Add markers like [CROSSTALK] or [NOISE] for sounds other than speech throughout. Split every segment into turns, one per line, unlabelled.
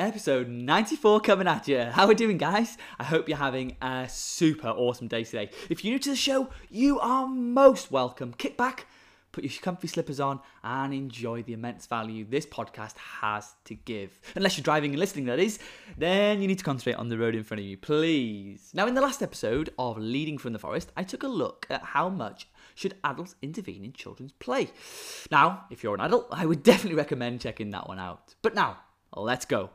Episode 94 coming at you. How are we doing, guys? I hope you're having a super awesome day today. If you're new to the show, you are most welcome. Kick back, put your comfy slippers on, and enjoy the immense value this podcast has to give. Unless you're driving and listening, that is, then you need to concentrate on the road in front of you, please. Now, in the last episode of Leading from the Forest, I took a look at how much should adults intervene in children's play. Now, if you're an adult, I would [LAUGHS] definitely recommend checking that one out. But now, let's go.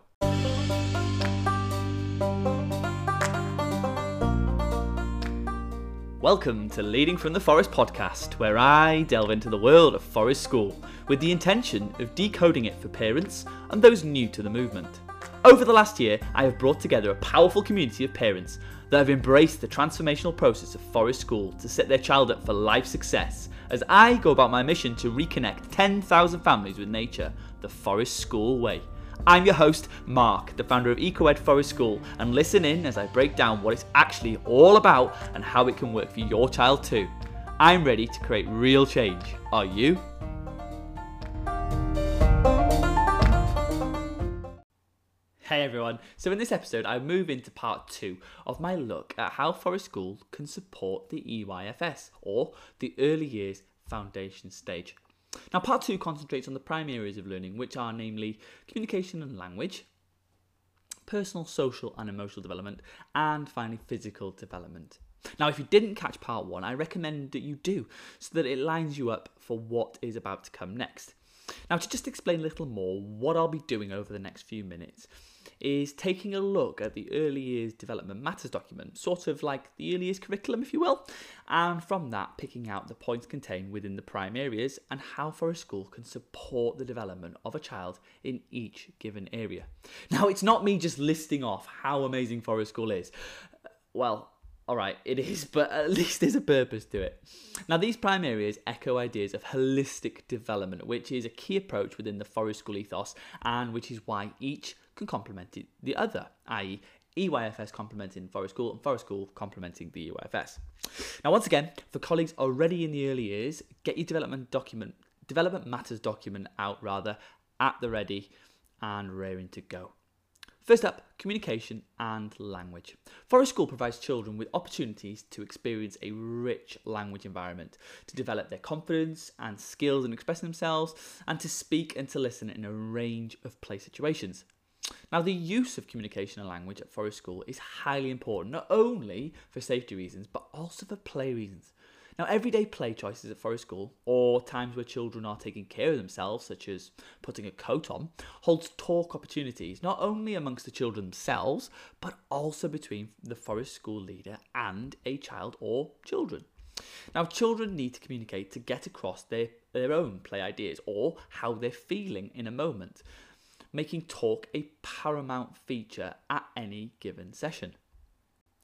Welcome to Leading from the Forest podcast, where I delve into the world of Forest School with the intention of decoding it for parents and those new to the movement. Over the last year, I have brought together a powerful community of parents that have embraced the transformational process of Forest School to set their child up for life success as I go about my mission to reconnect 10,000 families with nature the Forest School way. I'm your host, Mark, the founder of EcoEd Forest School, and listen in as I break down what it's actually all about and how it can work for your child too. I'm ready to create real change. Are you? Hey everyone, so in this episode, I move into part two of my look at how Forest School can support the EYFS, or the Early Years Foundation Stage. Now, part two concentrates on the prime areas of learning, which are namely communication and language, personal, social, and emotional development, and finally physical development. Now, if you didn't catch part one, I recommend that you do so that it lines you up for what is about to come next. Now, to just explain a little more what I'll be doing over the next few minutes is taking a look at the early years development matters document, sort of like the early years curriculum, if you will, and from that picking out the points contained within the prime areas and how Forest School can support the development of a child in each given area. Now, it's not me just listing off how amazing Forest School is. Well, all right, it is, [LAUGHS] but at least there's a purpose to it. Now, these prime areas echo ideas of holistic development, which is a key approach within the Forest School ethos, and which is why each can complement the other, i.e., EYFS complementing Forest School and Forest School complementing the EYFS. Now, once again, for colleagues already in the early years, get your development document, development matters document out rather at the ready and raring to go. First up, communication and language. Forest School provides children with opportunities to experience a rich language environment, to develop their confidence and skills in expressing themselves, and to speak and to listen in a range of play situations. Now, the use of communication and language at Forest School is highly important, not only for safety reasons, but also for play reasons. Now, everyday play choices at Forest School, or times where children are taking care of themselves, such as putting a coat on, holds talk opportunities not only amongst the children themselves, but also between the Forest School leader and a child or children. Now, children need to communicate to get across their, their own play ideas or how they're feeling in a moment making talk a paramount feature at any given session.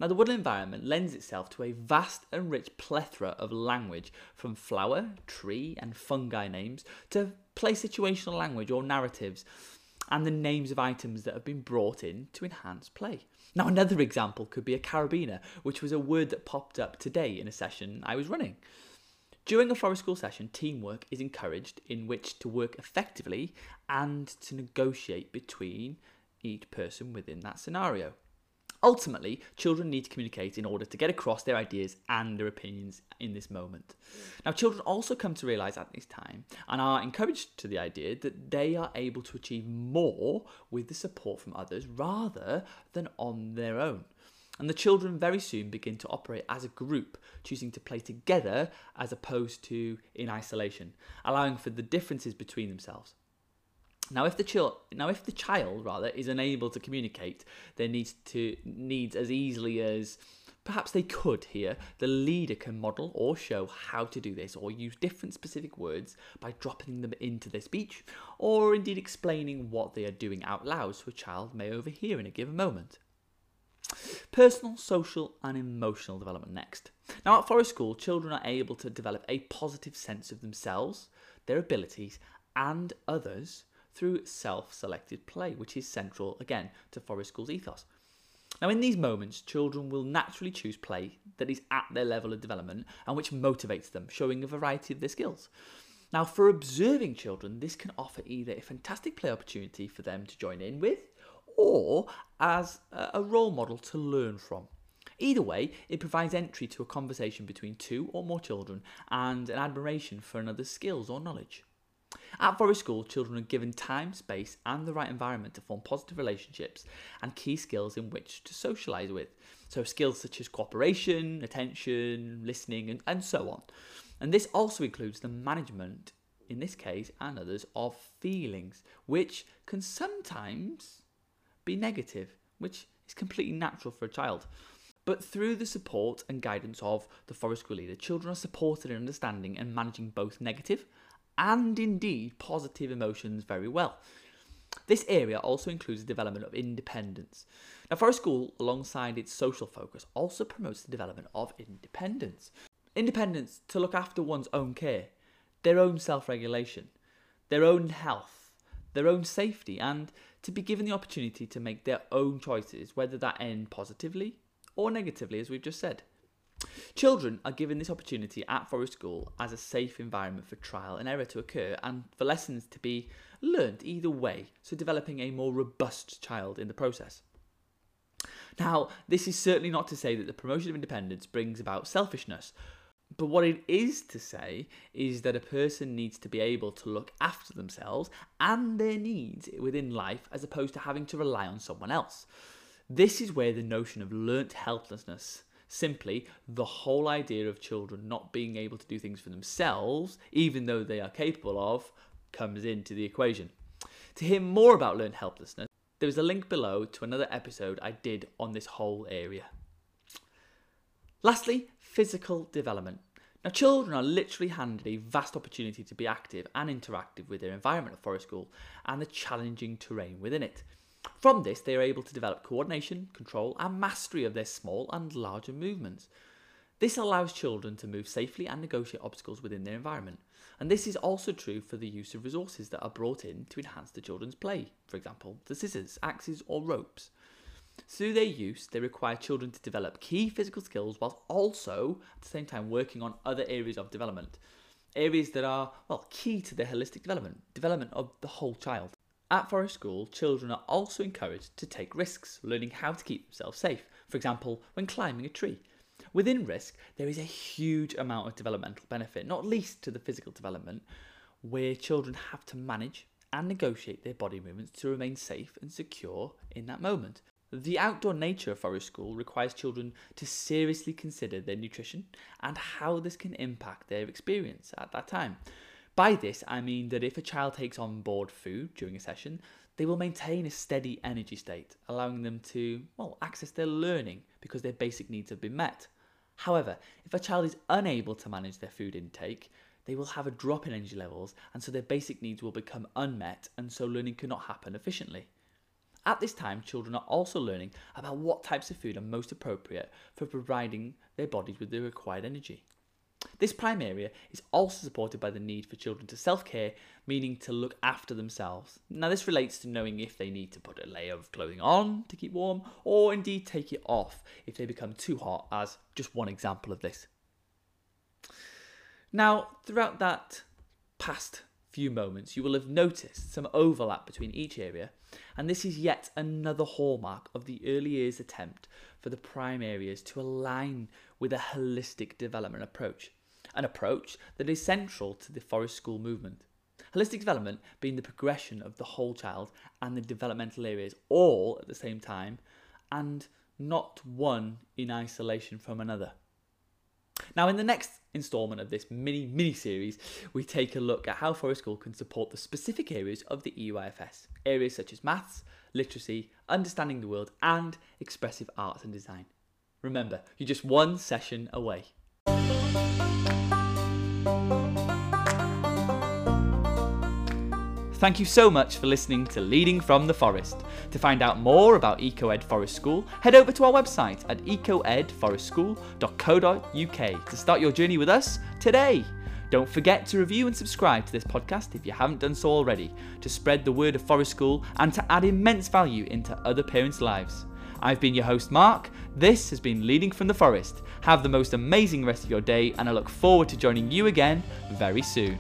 Now, the woodland environment lends itself to a vast and rich plethora of language, from flower, tree, and fungi names to play situational language or narratives, and the names of items that have been brought in to enhance play. Now, another example could be a carabiner, which was a word that popped up today in a session I was running. During a Forest School session, teamwork is encouraged in which to work effectively and to negotiate between each person within that scenario. Ultimately, children need to communicate in order to get across their ideas and their opinions in this moment. Now, children also come to realize at this time and are encouraged to the idea that they are able to achieve more with the support from others rather than on their own and the children very soon begin to operate as a group, choosing to play together as opposed to in isolation, allowing for the differences between themselves. Now, if the child, now if the child rather is unable to communicate their needs to needs as easily as perhaps they could here, the leader can model or show how to do this, or use different specific words by dropping them into their speech, or indeed explaining what they are doing out loud so a child may overhear in a given moment. Personal, social, and emotional development next. Now, at Forest School, children are able to develop a positive sense of themselves, their abilities, and others through self selected play, which is central again to Forest School's ethos. Now, in these moments, children will naturally choose play that is at their level of development and which motivates them, showing a variety of their skills. Now, for observing children, this can offer either a fantastic play opportunity for them to join in with or as a role model to learn from. Either way, it provides entry to a conversation between two or more children and an admiration for another's skills or knowledge. At Forest School, children are given time, space, and the right environment to form positive relationships and key skills in which to socialise with. So, skills such as cooperation, attention, listening, and, and so on. And this also includes the management, in this case and others, of feelings, which can sometimes be negative, which is completely natural for a child. But through the support and guidance of the Forest School leader, children are supported in understanding and managing both negative and indeed positive emotions very well. This area also includes the development of independence. Now, Forest School, alongside its social focus, also promotes the development of independence. Independence to look after one's own care, their own self regulation, their own health, their own safety, and to be given the opportunity to make their own choices, whether that end positively or negatively, as we've just said. Children are given this opportunity at Forest School as a safe environment for trial and error to occur and for lessons to be learnt either way, so developing a more robust child in the process. Now, this is certainly not to say that the promotion of independence brings about selfishness, but what it is to say is that a person needs to be able to look after themselves and their needs within life as opposed to having to rely on someone else. This is where the notion of learnt helplessness, simply the whole idea of children not being able to do things for themselves, even though they are capable of, comes into the equation. To hear more about learned helplessness, there is a link below to another episode I did on this whole area. Lastly, physical development. Now, children are literally handed a vast opportunity to be active and interactive with their environment at Forest School and the challenging terrain within it. From this, they are able to develop coordination, control, and mastery of their small and larger movements. This allows children to move safely and negotiate obstacles within their environment. And this is also true for the use of resources that are brought in to enhance the children's play, for example, the scissors, axes, or ropes. Through their use, they require children to develop key physical skills whilst also, at the same time, working on other areas of development. Areas that are, well, key to their holistic development, development of the whole child. At Forest School, children are also encouraged to take risks, learning how to keep themselves safe, for example, when climbing a tree. Within risk, there is a huge amount of developmental benefit, not least to the physical development, where children have to manage and negotiate their body movements to remain safe and secure in that moment. The outdoor nature of Forest School requires children to seriously consider their nutrition and how this can impact their experience at that time. By this, I mean that if a child takes on board food during a session, they will maintain a steady energy state, allowing them to, well, access their learning because their basic needs have been met. However, if a child is unable to manage their food intake, they will have a drop in energy levels, and so their basic needs will become unmet, and so learning cannot happen efficiently. At this time, children are also learning about what types of food are most appropriate for providing their bodies with the required energy. This prime area is also supported by the need for children to self care, meaning to look after themselves. Now, this relates to knowing if they need to put a layer of clothing on to keep warm, or indeed take it off if they become too hot, as just one example of this. Now, throughout that past few moments, you will have noticed some overlap between each area, and this is yet another hallmark of the early years attempt for the prime areas to align with a holistic development approach an approach that is central to the Forest School movement. Holistic development being the progression of the whole child and the developmental areas all at the same time, and not one in isolation from another. Now, in the next instalment of this mini mini series, we take a look at how Forest School can support the specific areas of the EYFS, areas such as maths, literacy, understanding the world, and expressive arts and design. Remember, you're just one session away. Thank you so much for listening to Leading from the Forest. To find out more about EcoEd Forest School, head over to our website at ecoedforestschool.co.uk to start your journey with us today. Don't forget to review and subscribe to this podcast if you haven't done so already, to spread the word of Forest School and to add immense value into other parents' lives. I've been your host, Mark. This has been Leading from the Forest. Have the most amazing rest of your day, and I look forward to joining you again very soon.